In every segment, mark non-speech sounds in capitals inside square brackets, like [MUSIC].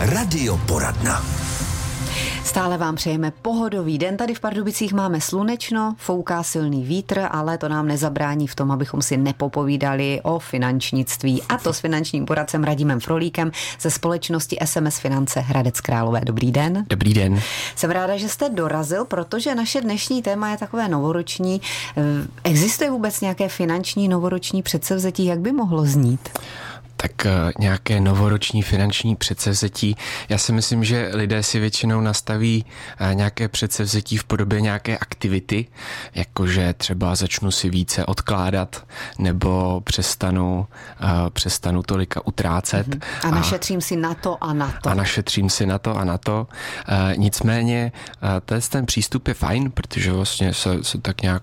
Radioporadna. Stále vám přejeme pohodový den. Tady v Pardubicích máme slunečno, fouká silný vítr, ale to nám nezabrání v tom, abychom si nepopovídali o finančnictví. A to s finančním poradcem Radimem Frolíkem ze společnosti SMS Finance Hradec Králové. Dobrý den. Dobrý den. Jsem ráda, že jste dorazil, protože naše dnešní téma je takové novoroční. Existuje vůbec nějaké finanční novoroční předsevzetí, jak by mohlo znít? Tak eh, nějaké novoroční finanční předsevzetí. Já si myslím, že lidé si většinou nastaví eh, nějaké předsevzetí v podobě nějaké aktivity, jakože třeba začnu si více odkládat nebo přestanu, uh, přestanu tolika utrácet. Mm-hmm. A našetřím a, si na to a na to. A našetřím si na to a na to. Nicméně ten, přístup je fajn, protože vlastně se, se tak nějak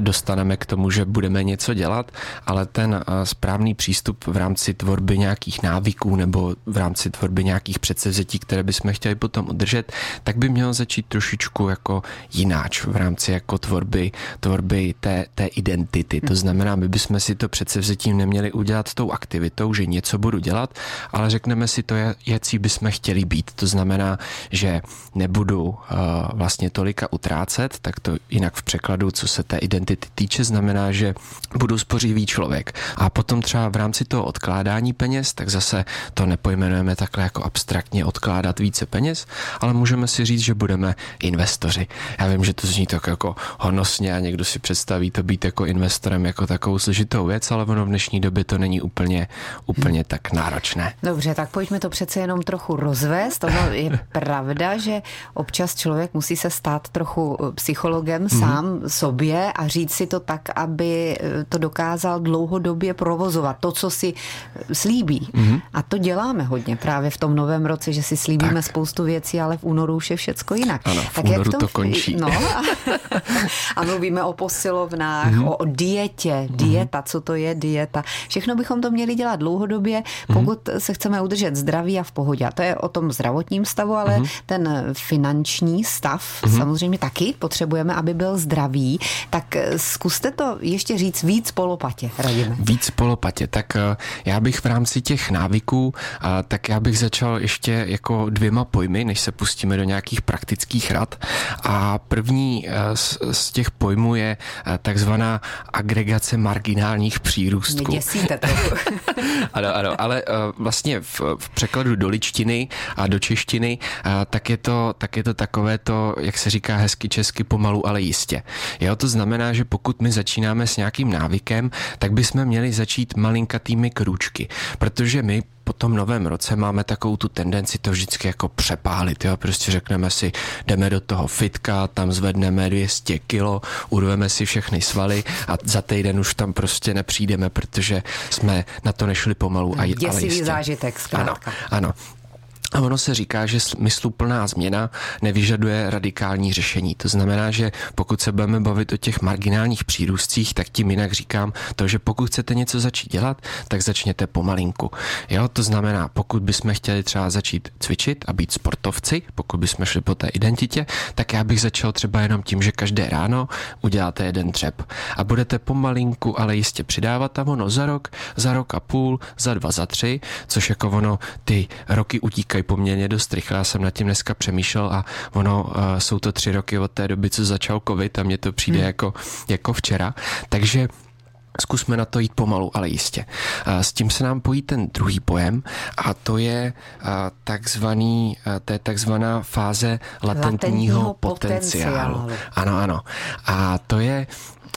dostaneme k tomu, že budeme něco dělat, ale ten správný přístup v rámci rámci tvorby nějakých návyků nebo v rámci tvorby nějakých předsevzetí, které bychom chtěli potom udržet, tak by mělo začít trošičku jako jináč v rámci jako tvorby, tvorby té, té identity. To znamená, my bychom si to předsevzetím neměli udělat tou aktivitou, že něco budu dělat, ale řekneme si to, jaký bychom chtěli být. To znamená, že nebudu uh, vlastně tolika utrácet, tak to jinak v překladu, co se té identity týče, znamená, že budu spořivý člověk. A potom třeba v rámci toho odkladu odkládání peněz, tak zase to nepojmenujeme takhle jako abstraktně odkládat více peněz, ale můžeme si říct, že budeme investoři. Já vím, že to zní tak jako honosně a někdo si představí to být jako investorem jako takovou složitou věc, ale ono v dnešní době to není úplně, úplně tak náročné. Dobře, tak pojďme to přece jenom trochu rozvést. Ono je [LAUGHS] pravda, že občas člověk musí se stát trochu psychologem mm. sám sobě a říct si to tak, aby to dokázal dlouhodobě provozovat. To, co si slíbí. Mm-hmm. A to děláme hodně právě v tom novém roce, že si slíbíme tak. spoustu věcí, ale v únoru už je všecko jinak. Ano, v tak únoru jak to, to končí. No, a, [LAUGHS] a mluvíme o posilovnách, mm-hmm. o, dietě, mhm. dieta, mm-hmm. co to je dieta. Všechno bychom to měli dělat dlouhodobě, mhm. pokud mm-hmm. se chceme udržet zdraví a v pohodě. A to je o tom zdravotním stavu, ale mm-hmm. ten finanční stav mm-hmm. samozřejmě taky potřebujeme, aby byl zdravý. Tak zkuste to ještě říct víc polopatě, radíme. Víc polopatě, tak eh, já bych v rámci těch návyků, tak já bych začal ještě jako dvěma pojmy, než se pustíme do nějakých praktických rad. A první e, z, z těch pojmů je e, takzvaná agregace marginálních přírůstků. Děsíte to. [LAUGHS] ano, ano, ale e, vlastně v, v překladu do ličtiny a do češtiny, tak je to, tak je to takové to, jak se říká hezky česky, pomalu, ale jistě. Jo, to znamená, že pokud my začínáme s nějakým návykem, tak bychom měli začít malinkatými krůčky krůčky, protože my po tom novém roce máme takovou tu tendenci to vždycky jako přepálit, jo? prostě řekneme si, jdeme do toho fitka, tam zvedneme 200 kilo, urveme si všechny svaly a za týden už tam prostě nepřijdeme, protože jsme na to nešli pomalu a Děsivý ale jistě. zážitek, zkrátka. Ano, ano. A ono se říká, že smysluplná změna nevyžaduje radikální řešení. To znamená, že pokud se budeme bavit o těch marginálních přírůstcích, tak tím jinak říkám to, že pokud chcete něco začít dělat, tak začněte pomalinku. Jo, to znamená, pokud bychom chtěli třeba začít cvičit a být sportovci, pokud bychom šli po té identitě, tak já bych začal třeba jenom tím, že každé ráno uděláte jeden třep a budete pomalinku, ale jistě přidávat a ono za rok, za rok a půl, za dva, za tři, což jako ono ty roky utíkají poměrně dost rychle. Já jsem nad tím dneska přemýšlel a ono uh, jsou to tři roky od té doby, co začal covid a mně to přijde hmm. jako, jako včera. Takže Zkusme na to jít pomalu, ale jistě. S tím se nám pojí ten druhý pojem a to je takzvaný, to je takzvaná fáze latentního, latentního potenciálu. potenciálu. Ano, ano. A to je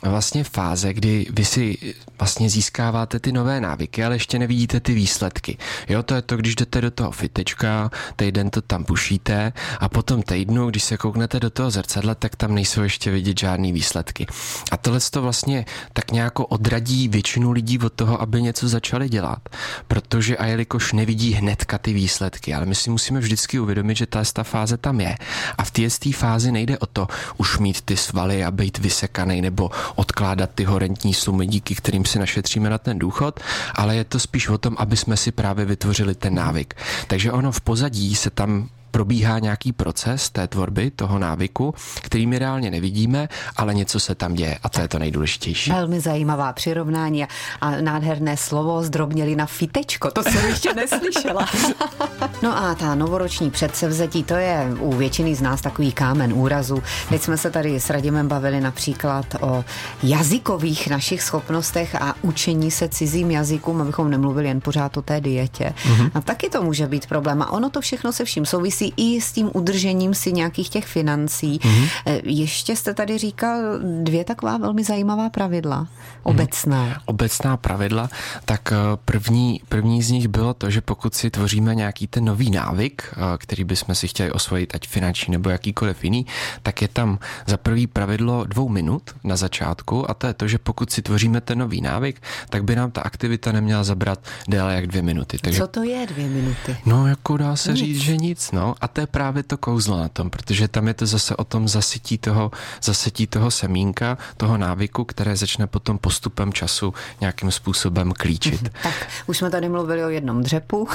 vlastně fáze, kdy vy si vlastně získáváte ty nové návyky, ale ještě nevidíte ty výsledky. Jo, to je to, když jdete do toho fitečka, týden to tam pušíte a potom týdnu, když se kouknete do toho zrcadla, tak tam nejsou ještě vidět žádný výsledky. A tohle to vlastně tak nějak odradí většinu lidí od toho, aby něco začali dělat, protože a jelikož nevidí hnedka ty výsledky, ale my si musíme vždycky uvědomit, že ta, ta fáze tam je. A v té fázi nejde o to už mít ty svaly a být vysekaný nebo odkládat ty horentní sumy, díky kterým si našetříme na ten důchod, ale je to spíš o tom, aby jsme si právě vytvořili ten návyk. Takže ono v pozadí se tam probíhá nějaký proces té tvorby, toho návyku, který my reálně nevidíme, ale něco se tam děje a to je to nejdůležitější. Velmi zajímavá přirovnání a nádherné slovo zdrobněli na fitečko, to jsem ještě neslyšela. [LAUGHS] no a ta novoroční předsevzetí, to je u většiny z nás takový kámen úrazu. Teď jsme se tady s Radimem bavili například o jazykových našich schopnostech a učení se cizím jazykům, abychom nemluvili jen pořád o té dietě. Mm-hmm. A taky to může být problém. A ono to všechno se vším souvisí i s tím udržením si nějakých těch financí. Mm-hmm. Ještě jste tady říkal dvě taková velmi zajímavá pravidla. Obecná. Hmm. Obecná pravidla, tak eh, první, první z nich bylo to, že pokud si tvoříme nějaký ten nový návyk, eh, který bychom si chtěli osvojit, ať finanční nebo jakýkoliv jiný, tak je tam za prvý pravidlo dvou minut na začátku a to je to, že pokud si tvoříme ten nový návyk, tak by nám ta aktivita neměla zabrat déle jak dvě minuty. Takže, Co to je dvě minuty? No, jako dá se nic. říct, že nic, no. A to je právě to kouzlo na tom, protože tam je to zase o tom zasytí toho, zasytí toho semínka, toho návyku, které začne potom postupem času nějakým způsobem klíčit. Mhm. Tak, už jsme tady mluvili o jednom dřepu.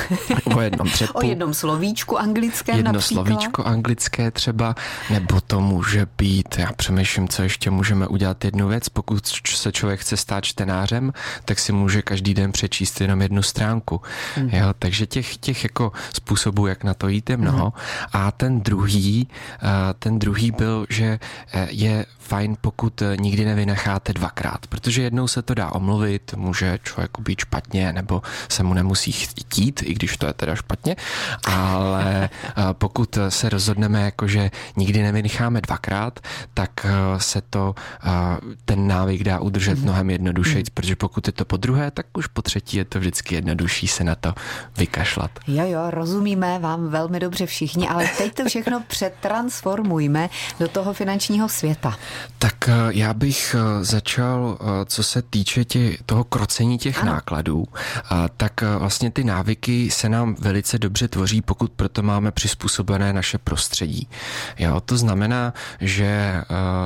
O jednom [LAUGHS] dřepu. o jednom slovíčku anglickém Jedno například. slovíčko anglické třeba, nebo to může být, já přemýšlím, co ještě můžeme udělat jednu věc, pokud se člověk chce stát čtenářem, tak si může každý den přečíst jenom jednu stránku. Mm. Jo, takže těch, těch jako způsobů, jak na to jít, je mnoho. Mm. A ten druhý, ten druhý byl, že eh, je fajn, pokud eh, nikdy nevynecháte dvakrát, protože jednou se to dá omluvit, může člověk být špatně, nebo se mu nemusí chtít, i když to je teda špatně, ale eh, pokud se rozhodneme, jako že nikdy nevynecháme dvakrát, tak se to, ten návyk dá udržet mhm. mnohem jednodušeji, mm. protože pokud je to po druhé, tak už po třetí je to vždycky jednodušší se na to vykašlat. Jo, jo, rozumíme vám velmi dobře všichni, ale teď to všechno přetransformujme do toho finančního světa. Tak eh, já bych eh, začal, eh, co se týče tě, toho krocení těch ano. nákladů, tak vlastně ty návyky se nám velice dobře tvoří, pokud proto máme přizpůsobené naše prostředí. Jo, to znamená, že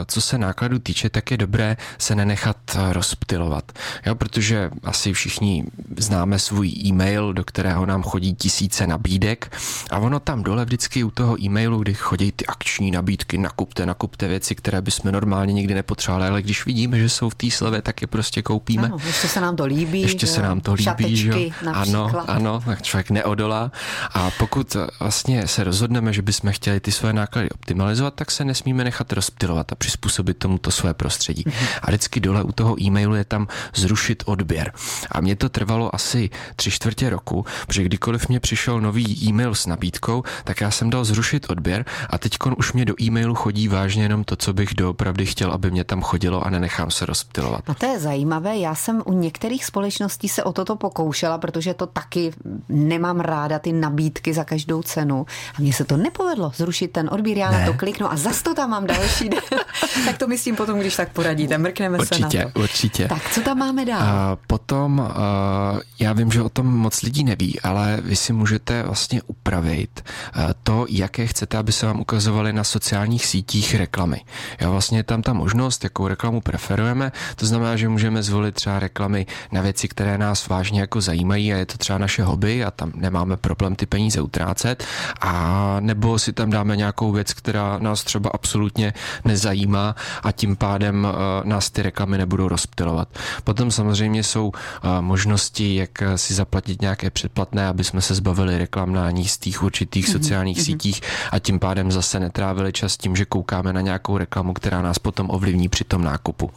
co se nákladů týče, tak je dobré se nenechat rozptilovat. Jo, protože asi všichni známe svůj e-mail, do kterého nám chodí tisíce nabídek a ono tam dole vždycky u toho e-mailu, kdy chodí ty akční nabídky, nakupte, nakupte věci, které bychom normálně nikdy nepotřebovali, ale když vidíme, že jsou v té slevě, tak je prostě koupíme. Ano, ještě se nám to líbí. Ještě že? se nám to líbí, že? Ano, ano, tak člověk neodolá. A pokud vlastně se rozhodneme, že bychom chtěli ty své náklady optimalizovat, tak se nesmíme nechat rozptilovat a přizpůsobit tomuto své prostředí. Mm-hmm. A vždycky dole u toho e-mailu je tam zrušit odběr. A mě to trvalo asi tři čtvrtě roku, protože kdykoliv mě přišel nový e-mail s nabídkou, tak já jsem dal zrušit odběr a teď už mě do e-mailu chodí vážně jenom to, co bych doopravdy chtěl, aby mě tam chodilo a nenechám se rozptilovat. A to je zajímavé. Já jsem u některých společností se o toto pokoušela, protože to taky nemám ráda, ty nabídky za každou cenu. A mně se to nepovedlo zrušit ten odběr, já ne. na to kliknu a zas to tam mám další. [LAUGHS] [LAUGHS] tak to myslím potom, když tak poradíte, mrkneme určitě, se na to. Určitě, Tak co tam máme dál? A potom, uh, já vím, že o tom moc lidí neví, ale vy si můžete vlastně upravit uh, to, jaké chcete, aby se vám ukazovaly na sociálních sítích reklamy. Já vlastně tam ta možnost, jakou reklamu preferujeme. To znamená, že můžeme zvolit třeba reklamy na věci, které nás vážně jako zajímají a je to třeba naše hobby a tam nemáme problém ty peníze utrácet. A nebo si tam dáme nějakou věc, která nás třeba absolutně nezajímá a tím pádem uh, nás ty reklamy nebudou rozptilovat. Potom samozřejmě jsou uh, možnosti, jak si zaplatit nějaké předplatné, aby jsme se zbavili reklam na nízkých určitých mm-hmm. sociálních mm-hmm. sítích a tím pádem zase netrávili čas tím, že koukáme na nějakou reklamu, která nás potom ovlivní při tom nákupu.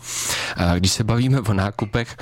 Když se bavíme o nákupech,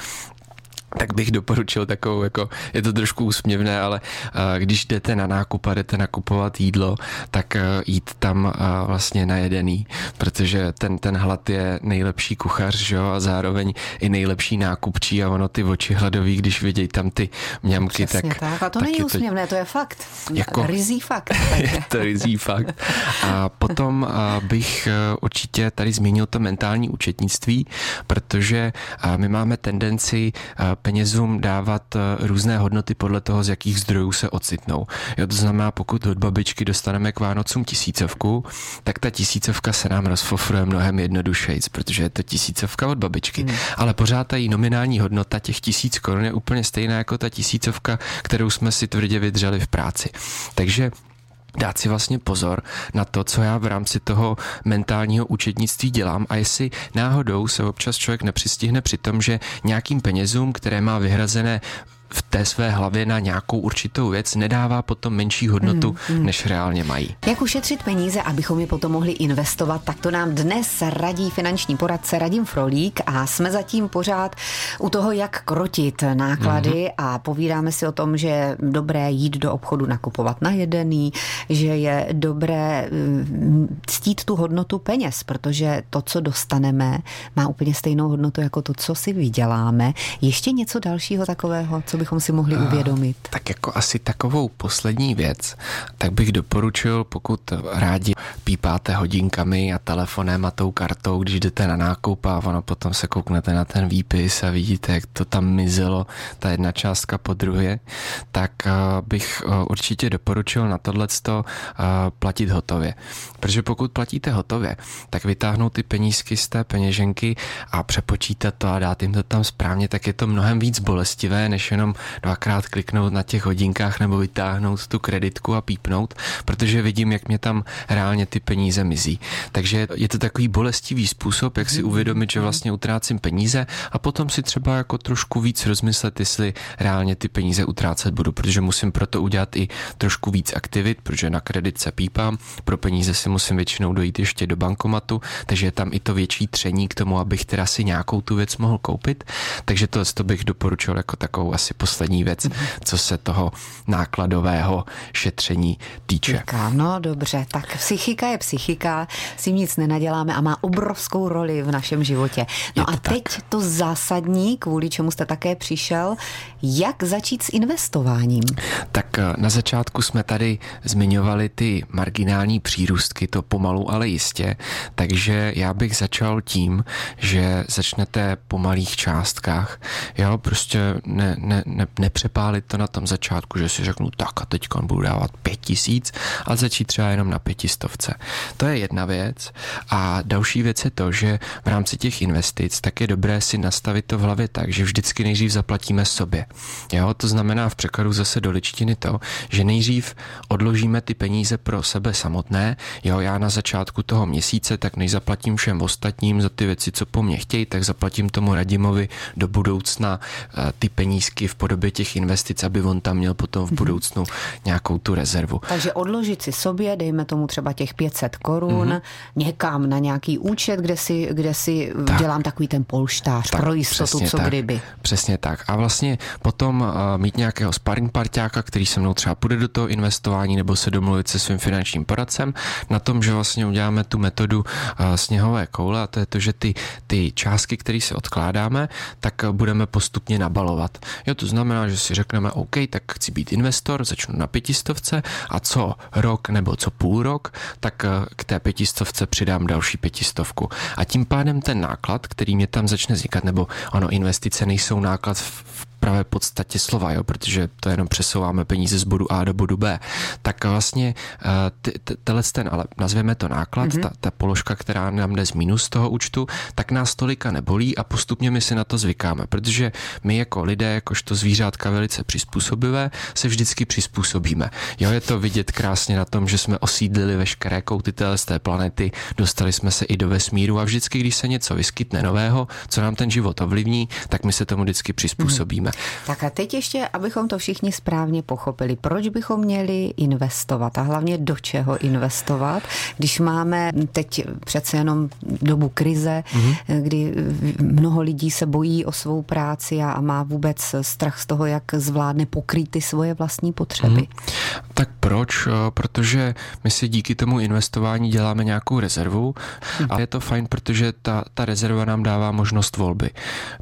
tak bych doporučil takovou, jako je to trošku úsměvné, ale uh, když jdete na nákup a jdete nakupovat jídlo, tak uh, jít tam uh, vlastně najedený, protože ten, ten hlad je nejlepší kuchař, že jo, a zároveň i nejlepší nákupčí a ono ty oči hladový, když vidějí tam ty mňamky, Přesně tak... tak. A to tak není úsměvné, to, to je fakt. Jako, rizí fakt. [LAUGHS] je to rizí fakt. A potom uh, bych uh, určitě tady zmínil to mentální účetnictví, protože uh, my máme tendenci uh, penězům dávat eh, různé hodnoty podle toho, z jakých zdrojů se ocitnou. Jo, to znamená, pokud od babičky dostaneme k Vánocům tisícovku, tak ta tisícovka se nám rozfofruje mnohem jednodušeji, protože je to tisícovka od babičky. Hmm. Ale pořád ta její nominální hodnota těch tisíc korun je úplně stejná jako ta tisícovka, kterou jsme si tvrdě vydřeli v práci. Takže dát si vlastně pozor na to, co já v rámci toho mentálního účetnictví dělám a jestli náhodou se občas člověk nepřistihne při tom, že nějakým penězům, které má vyhrazené v té své hlavě na nějakou určitou věc nedává potom menší hodnotu, mm, mm. než reálně mají. Jak ušetřit peníze, abychom je potom mohli investovat, tak to nám dnes radí finanční poradce Radim Frolík a jsme zatím pořád u toho, jak krotit náklady mm-hmm. a povídáme si o tom, že je dobré jít do obchodu nakupovat na jedený, že je dobré mm, ctít tu hodnotu peněz, protože to, co dostaneme, má úplně stejnou hodnotu jako to, co si vyděláme. Ještě něco dalšího takového, co bychom si mohli uvědomit? Tak jako asi takovou poslední věc, tak bych doporučil, pokud rádi pípáte hodinkami a telefonem a tou kartou, když jdete na nákup a ono potom se kouknete na ten výpis a vidíte, jak to tam mizelo, ta jedna částka po druhé, tak eh, bych eh, určitě doporučil na tohleto eh, platit hotově. Protože pokud platíte hotově, tak vytáhnout ty penízky z té peněženky a přepočítat to a dát jim to tam správně, tak je to mnohem víc bolestivé, než jenom dvakrát kliknout na těch hodinkách nebo vytáhnout tu kreditku a pípnout, protože vidím, jak mě tam reálně ty peníze mizí. Takže je to takový bolestivý způsob, jak si uvědomit, že vlastně utrácím peníze a potom si třeba jako trošku víc rozmyslet, jestli reálně ty peníze utrácet budu, protože musím proto udělat i trošku víc aktivit, protože na kredit se pípám, pro peníze si musím většinou dojít ještě do bankomatu, takže je tam i to větší tření k tomu, abych teda si nějakou tu věc mohl koupit. Takže to, to bych doporučil jako takovou asi poslední věc, co se toho nákladového šetření týče. Týká, no dobře, tak psychika je psychika, s tím nic nenaděláme a má obrovskou roli v našem životě. No a teď tak. to zásadní, kvůli čemu jste také přišel, jak začít s investováním? Tak eh, na začátku jsme tady zmiňovali ty marginální přírůstky, to pomalu, ale jistě, takže já bych začal tím, že začnete po malých částkách, jo, prostě ne, ne, ne, nepřepálit to na tom začátku, že si řeknu tak a teď budu dávat pět tisíc a začít třeba jenom na pětistovce. To je jedna věc. A další věc je to, že v rámci těch investic tak je dobré si nastavit to v hlavě tak, že vždycky nejdřív zaplatíme sobě. Jo, to znamená v překladu zase do ličtiny to, že nejdřív odložíme ty peníze pro sebe samotné. Jo, já na začátku toho měsíce tak než zaplatím všem ostatním za ty věci, co po mně chtějí, tak zaplatím tomu Radimovi do budoucna eh, ty penízky v podobě těch investic, aby on tam měl potom v mhm. budoucnu nějakou tu rezervu. Takže odložit si sobě, dejme tomu třeba těch 500 korun, mm-hmm. někam na nějaký účet, kde si, kde si tak. dělám takový ten polštář tak, pro jistotu, co tak, kdyby. Přesně tak. A vlastně potom uh, mít nějakého sparring parťáka, který se mnou třeba půjde do toho investování nebo se domluvit se svým finančním poradcem na tom, že vlastně uděláme tu metodu uh, sněhové koule a to je to, že ty, ty částky, které si odkládáme, tak budeme postupně nabalovat. Jo, to znamená, že si řekneme, OK, tak chci být investor, začnu na pětistovce a co rok nebo co půl rok, tak eh, k té pětistovce přidám další pětistovku. A tím pádem ten náklad, který mě tam začne vznikat, nebo ono investice nejsou náklad v pravé podstatě slova, jo, protože to jenom přesouváme peníze z bodu A do bodu B, tak vlastně eh, tenhle ten, ale nazvěme to náklad, mm-hmm. ta, ta položka, která nám jde z minus toho účtu, tak nás tolika nebolí a postupně my si na to zvykáme, protože my jako lidé, jakožto zvířátka velice přizpůsobivé, se vždycky přizpůsobíme. Jo, je to vidět krásně na tom, že jsme osídlili veškeré kouty z té planety, dostali jsme se i do vesmíru a vždycky, když se něco vyskytne nového, co nám ten život ovlivní, tak my se tomu vždycky přizpůsobíme. Mm-hmm řekne. Tak a teď ještě, abychom to všichni správně pochopili, proč bychom měli investovat a hlavně do čeho investovat, když máme teď přece jenom dobu krize, mm-hmm. kdy mnoho lidí se bojí o svou práci a, a má vůbec strach z toho, jak zvládne pokrýt ty svoje vlastní potřeby. Mm-hmm. Tak proč? Protože my si díky tomu investování děláme nějakou rezervu a je to fajn, protože ta, ta rezerva nám dává možnost volby.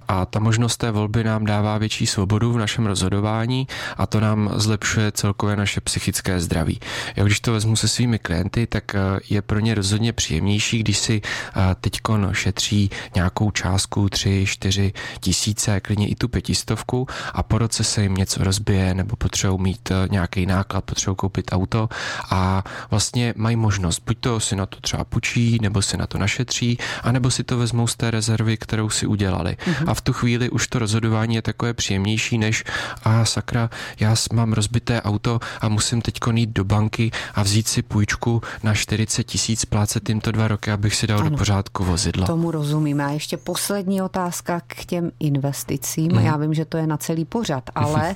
A ta možnost té volby nám dává větší svobodu v našem rozhodování a to nám zlepšuje celkově naše psychické zdraví. Já když to vezmu se svými klienty, tak eh, je pro ně rozhodně příjemnější, když si eh, teďkon šetří nějakou částku 3, 4 tisíce, klidně i tu pětistovku a po roce se jim něco rozbije nebo potřebují mít eh, nějaký náklad, potřebují koupit koupit auto a vlastně mají možnost, buď to si na to třeba půjčí, nebo si na to našetří, anebo si to vezmou z té rezervy, kterou si udělali. Mm-hmm. A v tu chvíli už to rozhodování je takové příjemnější, než a sakra, já mám rozbité auto a musím teď jít do banky a vzít si půjčku na 40 tisíc, plácet jim to dva roky, abych si dal ano, do pořádku vozidlo. Tomu rozumím. A ještě poslední otázka k těm investicím. Mm. Já vím, že to je na celý pořad, ale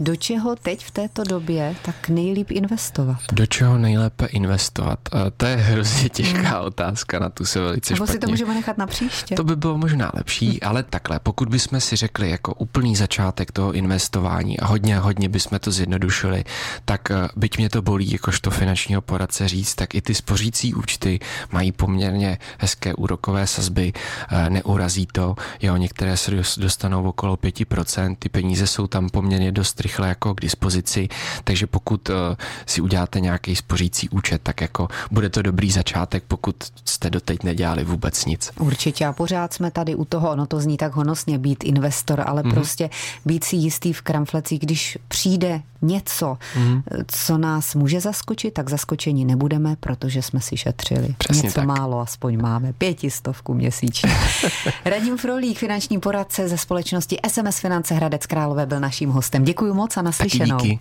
Do čeho teď v této době tak nejlíp investovat? Do čeho nejlépe investovat? To je hrozně těžká hmm. otázka, na tu se velice Nebo špatně. si to můžeme nechat na příště. To by bylo možná lepší, hmm. ale takhle, pokud bychom si řekli jako úplný začátek toho investování a hodně, hodně bychom to zjednodušili, tak eh, byť mě to bolí jakožto finančního poradce říct, tak i ty spořící účty mají poměrně hezké úrokové sazby, eh, neurazí to, jo, některé se dostanou okolo 5%, ty peníze jsou tam poměrně dost rychle jako k dispozici, takže pokud eh, si uděláte nějaký spořící účet, tak jako bude to dobrý začátek, pokud jste doteď nedělali vůbec nic. Určitě a pořád jsme tady u toho, ono to zní tak honosně být investor, ale mm-hmm. prostě být si jistý v kramflecích, když přijde něco, mm-hmm. co nás může zaskočit, tak zaskočení nebudeme, protože jsme si šetřili. Přesně něco tak. málo aspoň máme, pětistovku měsíčně. [LAUGHS] Radim Frolík, finanční poradce ze společnosti SMS Finance Hradec Králové byl naším hostem. Děkuji moc a naslyšenou. Taky díky.